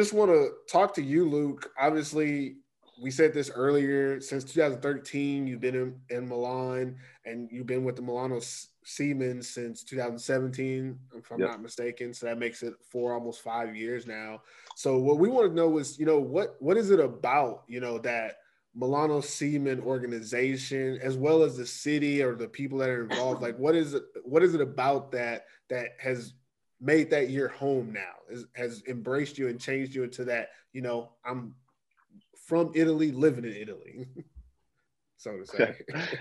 just want to talk to you, Luke. Obviously, we said this earlier. Since 2013, you've been in, in Milan, and you've been with the Milano Seamen since 2017, if I'm yep. not mistaken. So that makes it four, almost five years now. So what we want to know is, you know, what what is it about, you know, that Milano Seamen organization, as well as the city or the people that are involved? Like, what is it? What is it about that that has made that your home now? Has, has embraced you and changed you into that? You know, I'm from Italy, living in Italy. so to say.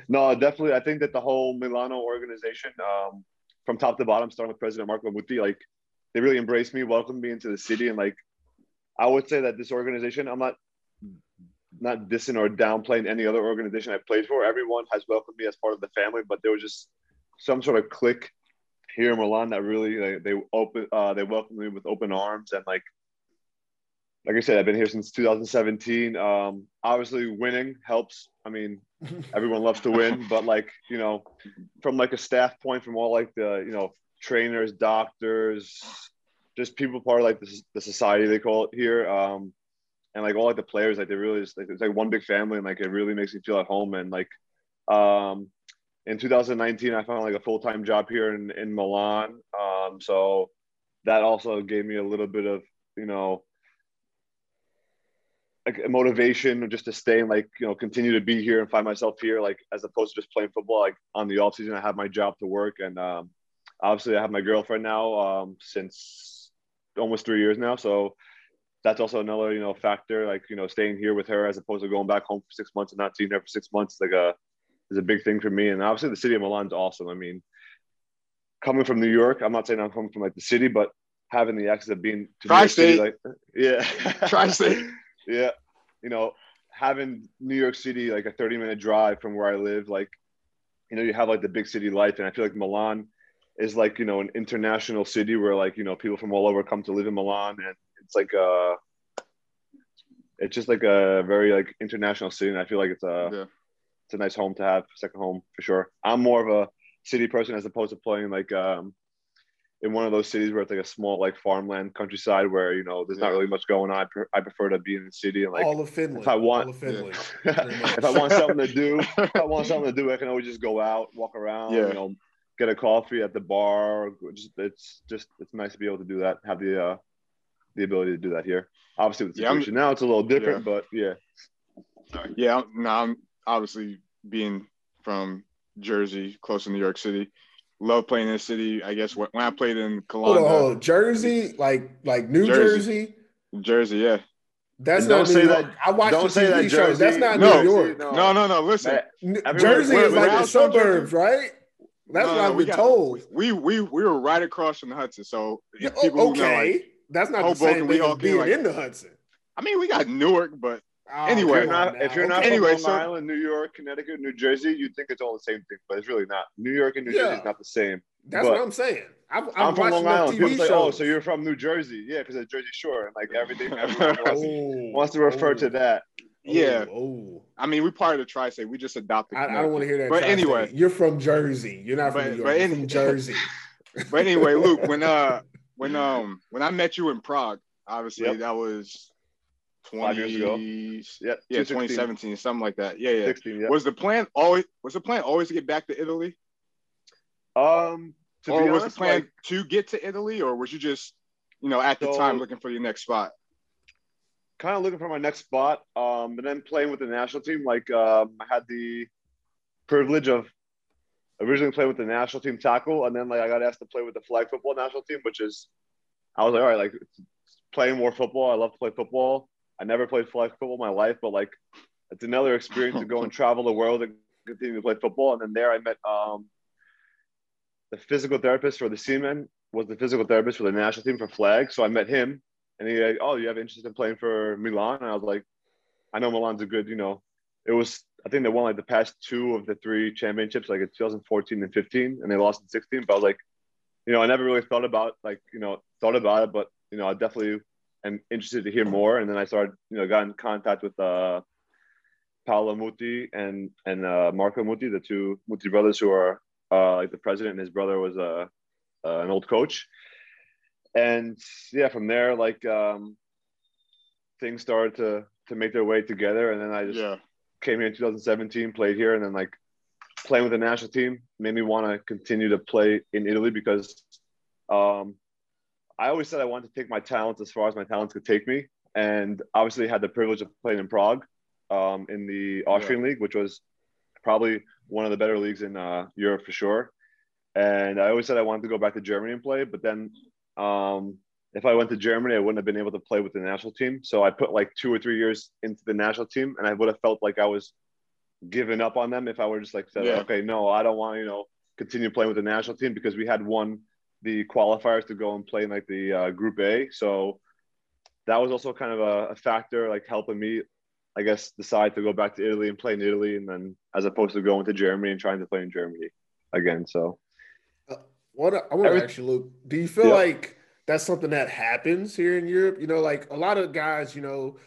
no, definitely. I think that the whole Milano organization, um, from top to bottom, starting with President Marco Muti, like they really embraced me, welcomed me into the city, and like I would say that this organization, I'm not not dissing or downplaying any other organization I played for. Everyone has welcomed me as part of the family, but there was just some sort of click here in Milan that really like, they open uh, they welcomed me with open arms and like like I said, I've been here since 2017. Um, obviously, winning helps. I mean, everyone loves to win, but like you know, from like a staff point, from all like the you know trainers, doctors, just people part of like the, the society they call it here, um, and like all like the players, like they really just like it's like one big family, and like it really makes me feel at home. And like um, in 2019, I found like a full time job here in in Milan, um, so that also gave me a little bit of you know like motivation just to stay and like you know continue to be here and find myself here like as opposed to just playing football. Like on the off season I have my job to work and um, obviously I have my girlfriend now um, since almost three years now. So that's also another you know factor like you know staying here with her as opposed to going back home for six months and not seeing her for six months like a is a big thing for me and obviously the city of Milan's awesome I mean coming from New York I'm not saying I'm coming from like the city but having the access of being to Tri-state. City, like yeah Tri-state yeah, you know, having New York City like a 30 minute drive from where I live, like, you know, you have like the big city life. And I feel like Milan is like, you know, an international city where like, you know, people from all over come to live in Milan. And it's like, uh, it's just like a very like international city. And I feel like it's a, yeah. It's a nice home to have, second home for sure. I'm more of a city person as opposed to playing like, um, in one of those cities where it's like a small like farmland countryside where you know there's yeah. not really much going on. I, pre- I, prefer to be in the city and like all of Finland. If I want, Finland, yeah. if I want something to do, if I want something to do, I can always just go out, walk around, yeah. you know, get a coffee at the bar. Just it's just it's nice to be able to do that. Have the uh, the ability to do that here. Obviously, with the situation now, it's a little different, but yeah. Yeah, now I'm obviously being from Jersey, close to New York City love playing in the city. I guess when, when I played in Columbus, hold on, hold on. Jersey, like like New Jersey, Jersey, Jersey yeah. That's and not New York. That, I watched the TV shows. That's not no, New York. No, no, no. no listen, Jersey is like the suburbs, right? That's no, what I've been got, told. We we we were right across from the Hudson, so yeah, people okay. Know, like, that's not Hoboken, the same thing as being like, in the Hudson. I mean, we got Newark, but Oh, anyway, if you're not, if you're not okay. anyway, Long so, Island, New York, Connecticut, New Jersey, you'd think it's all the same thing, but it's really not. New York and New yeah. Jersey is not the same. That's but what I'm saying. I'm, I'm, I'm from Long Island. People say, "Oh, so you're from New Jersey?" Yeah, because of Jersey Shore and like everything. Everyone wants, oh, wants to refer oh, to that. Yeah. Oh, I mean, we part of the tri-state. We just adopted. I, I don't want to hear that. But tri-state. anyway, you're from Jersey. You're not from but, New York. But any, from Jersey. but anyway, Luke, when uh, when um, when I met you in Prague, obviously yep. that was 20, Five years ago. Yeah, yeah, 2017, something like that. Yeah, yeah. 16, yeah. Was the plan always was the plan always to get back to Italy? Um, or was honest, the plan like, to get to Italy, or was you just, you know, at the so, time looking for your next spot? Kind of looking for my next spot. Um, and then playing with the national team. Like um, I had the privilege of originally playing with the national team tackle, and then like I got asked to play with the flag football national team, which is I was like, all right, like playing more football. I love to play football. I never played flag football in my life, but like it's another experience to go and travel the world and continue to play football. And then there I met um, the physical therapist for the Seamen was the physical therapist for the national team for flag. So I met him and he like, oh, you have interest in playing for Milan? And I was like, I know Milan's a good, you know, it was, I think they won like the past two of the three championships, like in 2014 and 15, and they lost in 16. But I was like, you know, I never really thought about like, you know, thought about it, but you know, I definitely am interested to hear more. And then I started, you know, got in contact with uh, Paolo Muti and and uh, Marco Muti, the two Muti brothers who are uh, like the president and his brother was a uh, an old coach. And yeah, from there, like um, things started to to make their way together, and then I just yeah. came here in 2017, played here, and then like playing with the national team made me want to continue to play in Italy because um, I always said I wanted to take my talents as far as my talents could take me, and obviously had the privilege of playing in Prague um, in the Austrian yeah. league, which was probably one of the better leagues in uh, Europe for sure. And I always said I wanted to go back to Germany and play, but then um, if I went to Germany, I wouldn't have been able to play with the national team. So I put like two or three years into the national team, and I would have felt like I was giving up on them if I were just like said, yeah. okay, no, I don't want to, you know, continue playing with the national team because we had won the qualifiers to go and play in like the uh, Group A. So that was also kind of a, a factor, like helping me, I guess, decide to go back to Italy and play in Italy, and then as opposed to going to Germany and trying to play in Germany again. So, uh, what I want to ask you, Luke, do you feel yeah. like that's something that happens here in Europe? You know, like a lot of guys, you know,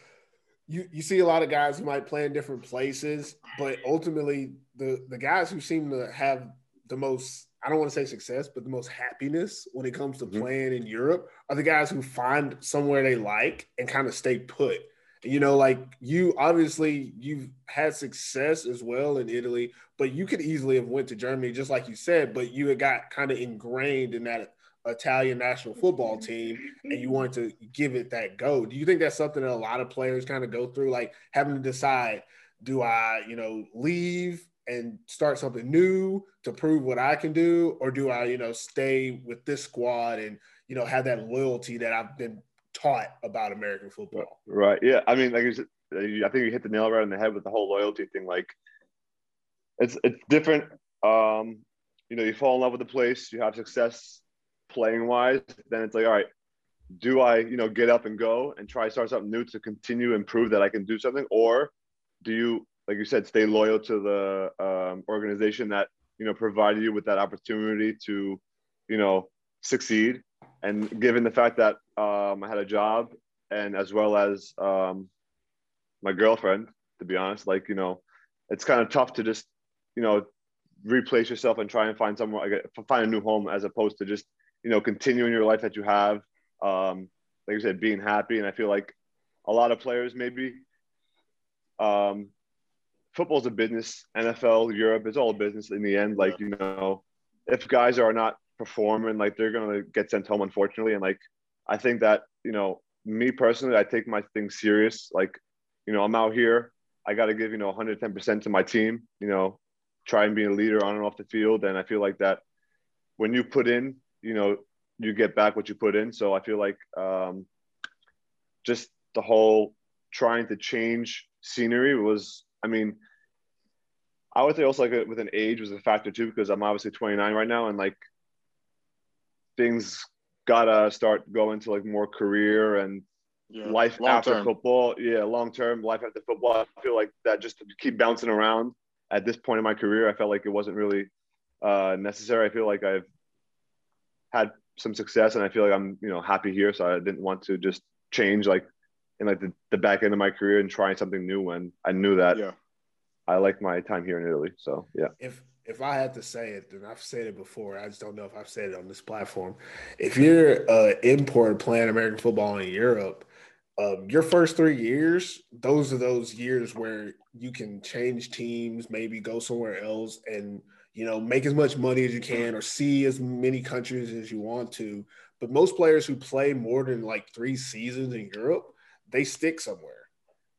you you see a lot of guys who might play in different places, but ultimately the the guys who seem to have the most I don't want to say success, but the most happiness when it comes to mm-hmm. playing in Europe are the guys who find somewhere they like and kind of stay put. You know, like you obviously you've had success as well in Italy, but you could easily have went to Germany just like you said, but you had got kind of ingrained in that Italian national football team and you wanted to give it that go. Do you think that's something that a lot of players kind of go through like having to decide do I, you know, leave and start something new to prove what I can do, or do I, you know, stay with this squad and you know have that loyalty that I've been taught about American football? Right. Yeah. I mean, like I think you hit the nail right on the head with the whole loyalty thing. Like, it's it's different. Um, you know, you fall in love with the place, you have success playing wise, then it's like, all right, do I, you know, get up and go and try start something new to continue and prove that I can do something, or do you like you said, stay loyal to the um, organization that you know provided you with that opportunity to, you know, succeed. And given the fact that um, I had a job and as well as um, my girlfriend, to be honest, like you know, it's kind of tough to just you know replace yourself and try and find somewhere like find a new home as opposed to just you know continuing your life that you have. Um, like I said, being happy, and I feel like a lot of players maybe um, football's a business. NFL, Europe, it's all a business in the end. Like, you know, if guys are not performing, like they're gonna get sent home, unfortunately. And like I think that, you know, me personally, I take my things serious. Like, you know, I'm out here. I gotta give, you know, 110% to my team, you know, try and be a leader on and off the field. And I feel like that when you put in, you know, you get back what you put in. So I feel like um just the whole trying to change scenery was I mean, I would say also like with an age was a factor too because I'm obviously 29 right now and like things gotta start going to like more career and yeah, life after term. football. Yeah, long term life after football. I feel like that just to keep bouncing around at this point in my career, I felt like it wasn't really uh, necessary. I feel like I've had some success and I feel like I'm you know happy here, so I didn't want to just change like in like the, the back end of my career and trying something new when I knew that yeah. I like my time here in Italy. So yeah. If if I had to say it, and I've said it before, I just don't know if I've said it on this platform. If you're uh, import playing American football in Europe, um, your first three years, those are those years where you can change teams, maybe go somewhere else, and you know make as much money as you can, or see as many countries as you want to. But most players who play more than like three seasons in Europe, they stick somewhere.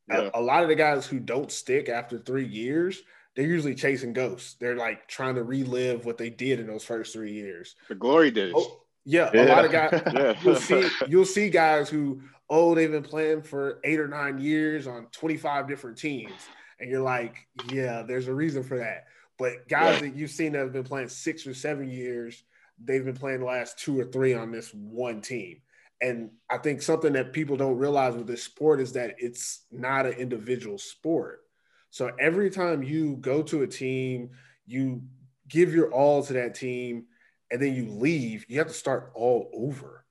Yeah. A, a, lot of the guys who don't stick after three years, they're usually chasing ghosts. They're like trying to relive what they did in those first three years. The glory days. Oh, yeah, yeah, a lot of guys. yeah. You'll see you'll see guys who oh they've been playing for eight or nine years on 25 different teams, and you're like, yeah, there's a reason for that. But guys yeah. that you've seen that have been playing six or seven years, they've been playing the last two or three on this one team. And I think something that people don't realize with this sport is that it's not an individual sport. So every time you go to a team, you give your all to that team, and then you leave, you have to start all over.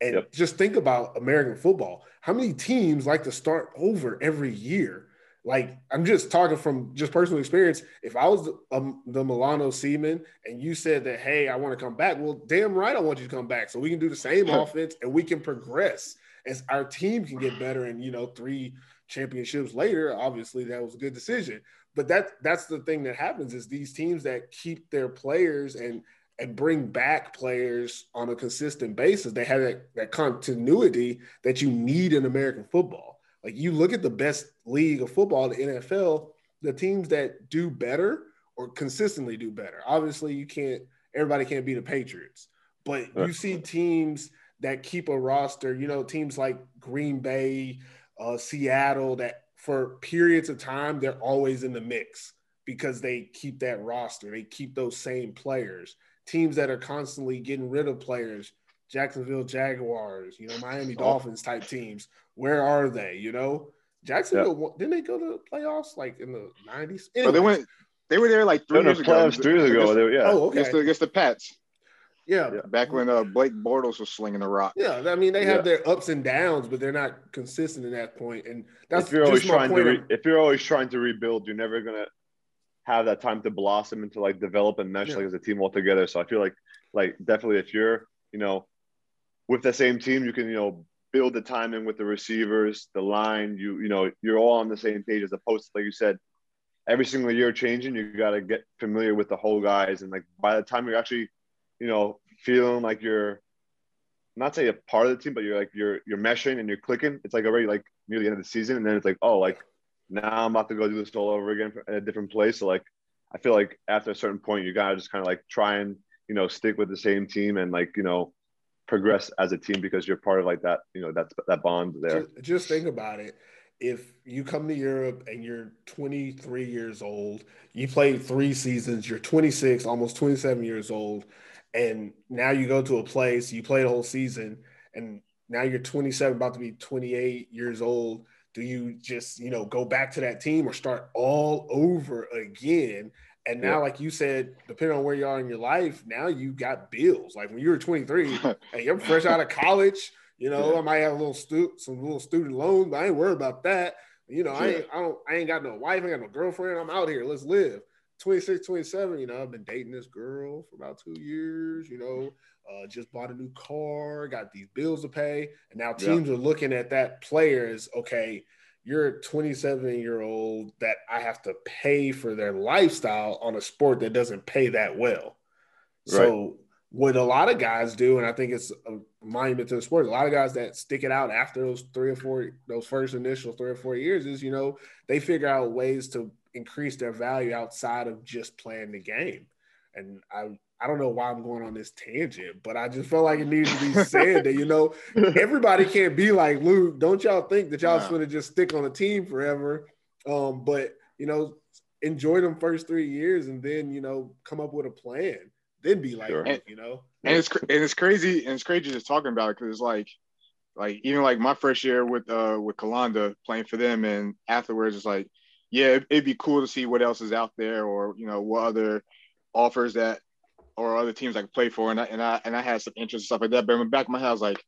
And yep. just think about American football. How many teams like to start over every year? Like I'm just talking from just personal experience. If I was the, um, the Milano Seaman and you said that, hey, I want to come back, well, damn right, I want you to come back so we can do the same offense and we can progress. as our team can get better and you know three championships later obviously that was a good decision but that that's the thing that happens is these teams that keep their players and and bring back players on a consistent basis they have that, that continuity that you need in american football like you look at the best league of football the nfl the teams that do better or consistently do better obviously you can't everybody can't be the patriots but you see teams that keep a roster, you know, teams like Green Bay, uh, Seattle, that for periods of time, they're always in the mix because they keep that roster. They keep those same players. Teams that are constantly getting rid of players, Jacksonville Jaguars, you know, Miami oh. Dolphins type teams. Where are they? You know, Jacksonville didn't they go to the playoffs like in the nineties? Anyway. they went. They were there like three years ago. Three years ago, against, yeah. Oh, okay. Against the, against the Pats. Yeah. yeah. Back when uh, Blake Bortles was slinging the rock. Yeah, I mean they have yeah. their ups and downs, but they're not consistent in that point. And that's if you're always trying to re- if you're always trying to rebuild, you're never gonna have that time to blossom and to like develop and mesh yeah. like as a team altogether. So I feel like like definitely if you're you know with the same team, you can you know build the timing with the receivers, the line. You you know you're all on the same page as opposed to like you said. Every single year changing, you got to get familiar with the whole guys, and like by the time you're actually you know, feeling like you're not say a part of the team, but you're like you're you're meshing and you're clicking. It's like already like near the end of the season, and then it's like, oh, like now I'm about to go do this all over again in a different place. So like I feel like after a certain point, you gotta just kind of like try and you know stick with the same team and like you know progress as a team because you're part of like that you know that's that bond there. Just, just think about it. If you come to Europe and you're 23 years old, you played three seasons, you're 26, almost 27 years old and now you go to a place, you play the whole season, and now you're 27, about to be 28 years old. Do you just, you know, go back to that team or start all over again? And now, yeah. like you said, depending on where you are in your life, now you got bills. Like when you were 23 and you're fresh out of college, you know, yeah. I might have a little stu- some little student loans, but I ain't worried about that. You know, I ain't, I don't, I ain't got no wife, I ain't got no girlfriend. I'm out here. Let's live. 26, 27, you know, I've been dating this girl for about two years, you know, uh, just bought a new car, got these bills to pay. And now teams are looking at that player as, okay, you're a 27 year old that I have to pay for their lifestyle on a sport that doesn't pay that well. Right. So, what a lot of guys do, and I think it's a monument to the sport, a lot of guys that stick it out after those three or four, those first initial three or four years is, you know, they figure out ways to increase their value outside of just playing the game. And I I don't know why I'm going on this tangent, but I just felt like it needed to be said that you know everybody can't be like Luke. Don't y'all think that y'all going to just stick on a team forever? Um, but you know, enjoy them first three years and then you know come up with a plan. Then be like, sure. you know. And it's and it's crazy and it's crazy just talking about it because it's like like even like my first year with uh with Calanda playing for them and afterwards it's like yeah, it'd be cool to see what else is out there, or you know, what other offers that or other teams I could play for, and I and I and I had some interest and stuff like that. But in the back of my head, I was like,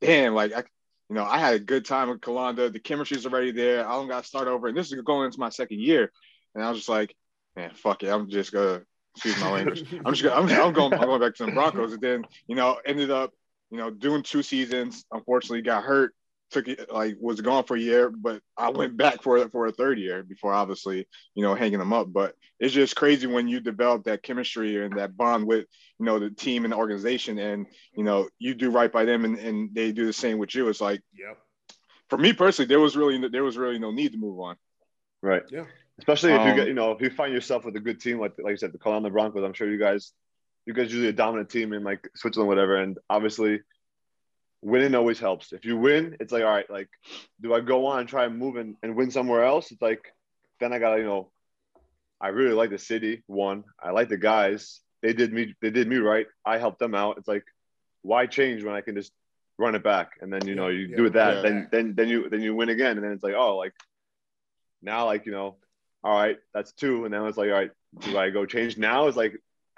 damn, like I, you know, I had a good time with Calanda. The chemistry's already there. I don't got to start over, and this is going into my second year. And I was just like, man, fuck it, I'm just gonna excuse my language. I'm just gonna, I'm, I'm going, I'm going back to the Broncos, and then you know, ended up, you know, doing two seasons. Unfortunately, got hurt took it like was gone for a year, but I went back for it for a third year before obviously you know hanging them up. But it's just crazy when you develop that chemistry and that bond with you know the team and the organization, and you know you do right by them, and, and they do the same with you. It's like, yep. For me personally, there was really there was really no need to move on. Right. Yeah. Especially if um, you get you know if you find yourself with a good team like like you said the Calanda Broncos, I'm sure you guys you guys usually a dominant team in like Switzerland, whatever, and obviously winning always helps. If you win, it's like, all right, like, do I go on and try and move and, and win somewhere else? It's like, then I gotta, you know, I really like the city. One, I like the guys. They did me, they did me right. I helped them out. It's like, why change when I can just run it back? And then you know, you yeah, do that, yeah, then yeah. then then you then you win again, and then it's like, oh, like now, like you know, all right, that's two, and then it's like, all right, do I go change now? It's like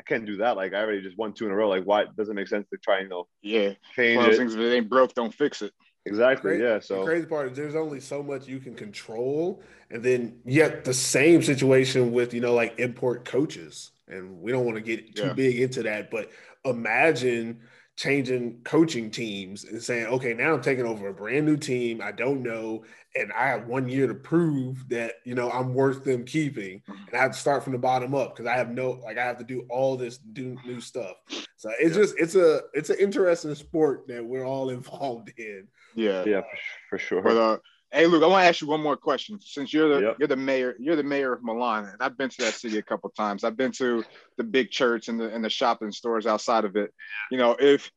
can't do that. Like I already just won two in a row. Like why doesn't make sense to try and you know yeah change it. Things if it ain't broke, don't fix it. Exactly. yeah. So the crazy part is there's only so much you can control, and then yet the same situation with you know like import coaches, and we don't want to get too yeah. big into that, but imagine changing coaching teams and saying, okay, now I'm taking over a brand new team. I don't know. And I have one year to prove that, you know, I'm worth them keeping. And I have to start from the bottom up because I have no, like, I have to do all this new stuff. So it's yeah. just, it's a, it's an interesting sport that we're all involved in. Yeah. Yeah, for, for sure. But, uh, Hey Luke, I want to ask you one more question. Since you're the yep. you're the mayor, you're the mayor of Milan, and I've been to that city a couple times. I've been to the big church and the and the shopping stores outside of it. You know, if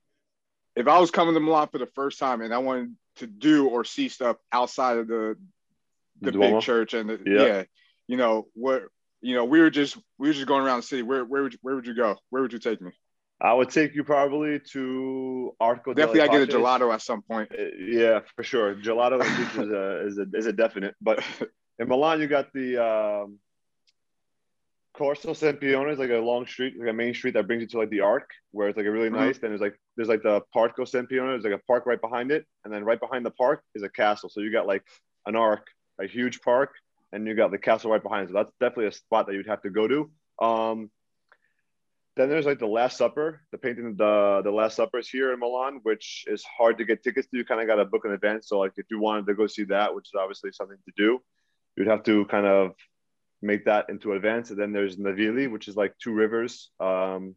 if I was coming to Milan for the first time and I wanted to do or see stuff outside of the the Duomo. big church and the, yep. yeah, you know what, you know, we were just we were just going around the city. Where where would you, where would you go? Where would you take me? I would take you probably to Arco. Definitely, I get a gelato at some point. Uh, yeah, for sure. Gelato is a is a is a definite. But in Milan, you got the um, Corso Sempione is like a long street, like a main street that brings you to like the Arc, where it's like a really mm-hmm. nice. Then there's like there's like the Parco Sempione. There's like a park right behind it, and then right behind the park is a castle. So you got like an arc, a huge park, and you got the castle right behind it. So that's definitely a spot that you'd have to go to. Um, then there's like the Last Supper, the painting of the the Last Supper is here in Milan, which is hard to get tickets to. You kind of got to book in advance. So like if you wanted to go see that, which is obviously something to do, you'd have to kind of make that into advance. And then there's Navigli, which is like two rivers um,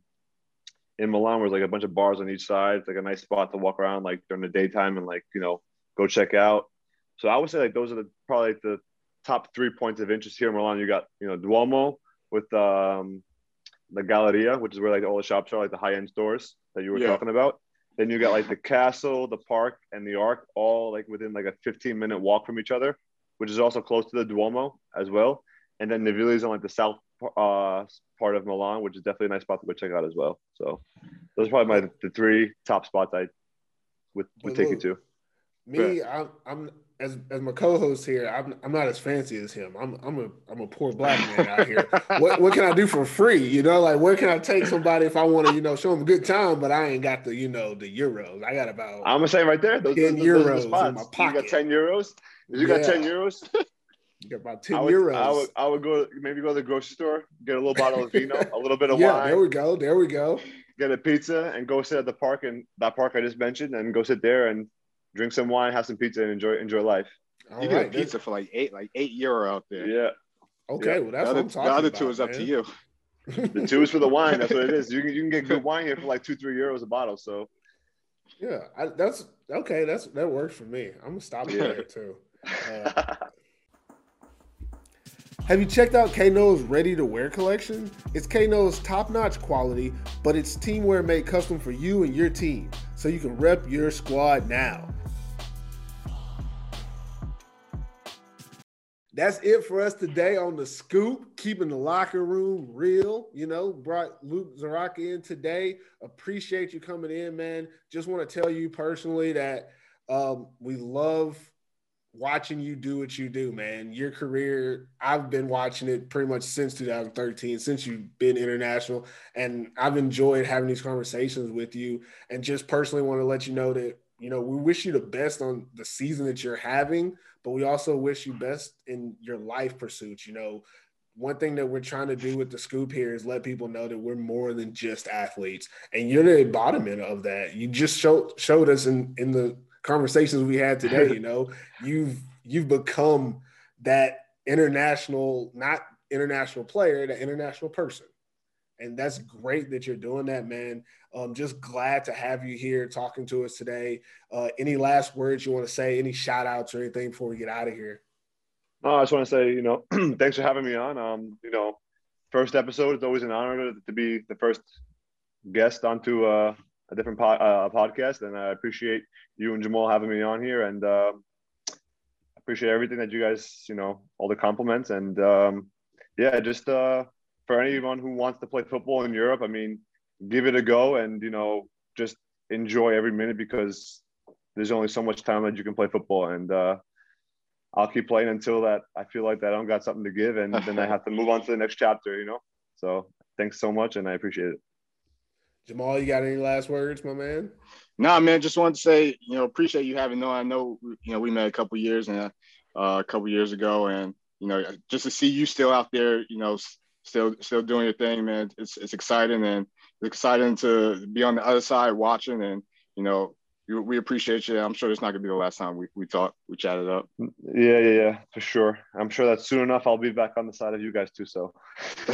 in Milan, where there's like a bunch of bars on each side. It's like a nice spot to walk around like during the daytime and like you know go check out. So I would say like those are the probably like the top three points of interest here in Milan. You got you know Duomo with um, the Galleria, which is where like all the shops are, like the high end stores that you were yeah. talking about. Then you got like the castle, the park, and the arc, all like within like a 15 minute walk from each other, which is also close to the Duomo as well. And then Navigli is on like the south uh, part of Milan, which is definitely a nice spot to go check out as well. So those are probably my the three top spots I would, would take you to. Me, I'm, I'm as as my co-host here, I'm I'm not as fancy as him. I'm I'm a I'm a poor black man out here. what what can I do for free? You know, like where can I take somebody if I want to, you know, show them a good time, but I ain't got the, you know, the euros. I got about I'm gonna say right there, those, 10 those, euros those in my pocket. You got 10 euros? You got 10 euros? You got about 10 I would, euros. I would I would go maybe go to the grocery store, get a little bottle of vino, a little bit of yeah, wine. There we go. There we go. Get a pizza and go sit at the park and that park I just mentioned and go sit there and drink some wine, have some pizza, and enjoy enjoy life. All you right, get a pizza for like eight, like eight euro out there. Yeah. Okay, yeah. well that's the other, what I'm talking The other two is up to you. the two is for the wine. That's what it is. You can you can get good wine here for like two three euros a bottle. So. Yeah, I, that's okay. That's that works for me. I'm gonna stop yeah. there too. Uh, have you checked out Kano's ready to wear collection? It's Kano's top notch quality, but it's teamwear made custom for you and your team, so you can rep your squad now. That's it for us today on the scoop, keeping the locker room real. You know, brought Luke Zahradka in today. Appreciate you coming in, man. Just want to tell you personally that um, we love watching you do what you do, man. Your career, I've been watching it pretty much since 2013, since you've been international. And I've enjoyed having these conversations with you. And just personally want to let you know that, you know, we wish you the best on the season that you're having but we also wish you best in your life pursuits. You know, one thing that we're trying to do with the scoop here is let people know that we're more than just athletes, and you're the embodiment of that. You just showed showed us in in the conversations we had today. You know, you've you've become that international, not international player, that international person. And that's great that you're doing that, man. Um, just glad to have you here talking to us today. Uh, any last words you want to say? Any shout outs or anything before we get out of here? I just want to say, you know, thanks for having me on. Um, you know, first episode, it's always an honor to, to be the first guest onto uh, a different po- uh, podcast. And I appreciate you and Jamal having me on here. And uh, appreciate everything that you guys, you know, all the compliments. And um, yeah, just uh, for anyone who wants to play football in Europe, I mean, give it a go and you know just enjoy every minute because there's only so much time that you can play football and uh, I'll keep playing until that I feel like that I don't got something to give and then I have to move on to the next chapter, you know. So thanks so much and I appreciate it. Jamal, you got any last words, my man? Nah, man, just wanted to say, you know, appreciate you having no. I know, you know, we met a couple years and uh, a couple years ago, and you know, just to see you still out there, you know, still still doing your thing, man. It's it's exciting, and exciting to be on the other side watching, and you know, we appreciate you. I'm sure it's not gonna be the last time we, we talk, we chatted up. Yeah, yeah, yeah, for sure. I'm sure that soon enough I'll be back on the side of you guys too. So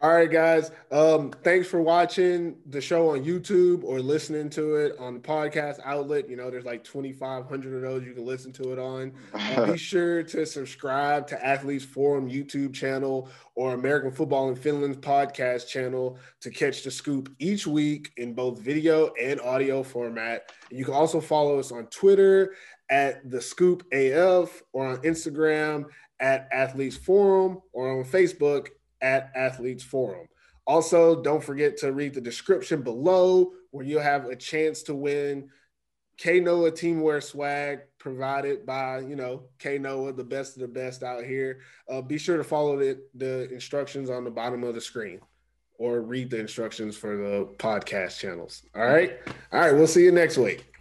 all right, guys. Um, thanks for watching the show on YouTube or listening to it on the podcast outlet. You know, there's like 2,500 of those you can listen to it on. Uh, be sure to subscribe to Athletes Forum YouTube channel or American Football in Finland's podcast channel to catch the scoop each week in both video and audio format. You can also follow us on Twitter at the Scoop AF or on Instagram at Athletes Forum or on Facebook at Athletes Forum. Also, don't forget to read the description below where you'll have a chance to win K Noah teamwear swag provided by you know K Noah, the best of the best out here. Uh, be sure to follow the, the instructions on the bottom of the screen or read the instructions for the podcast channels. All right. All right. We'll see you next week.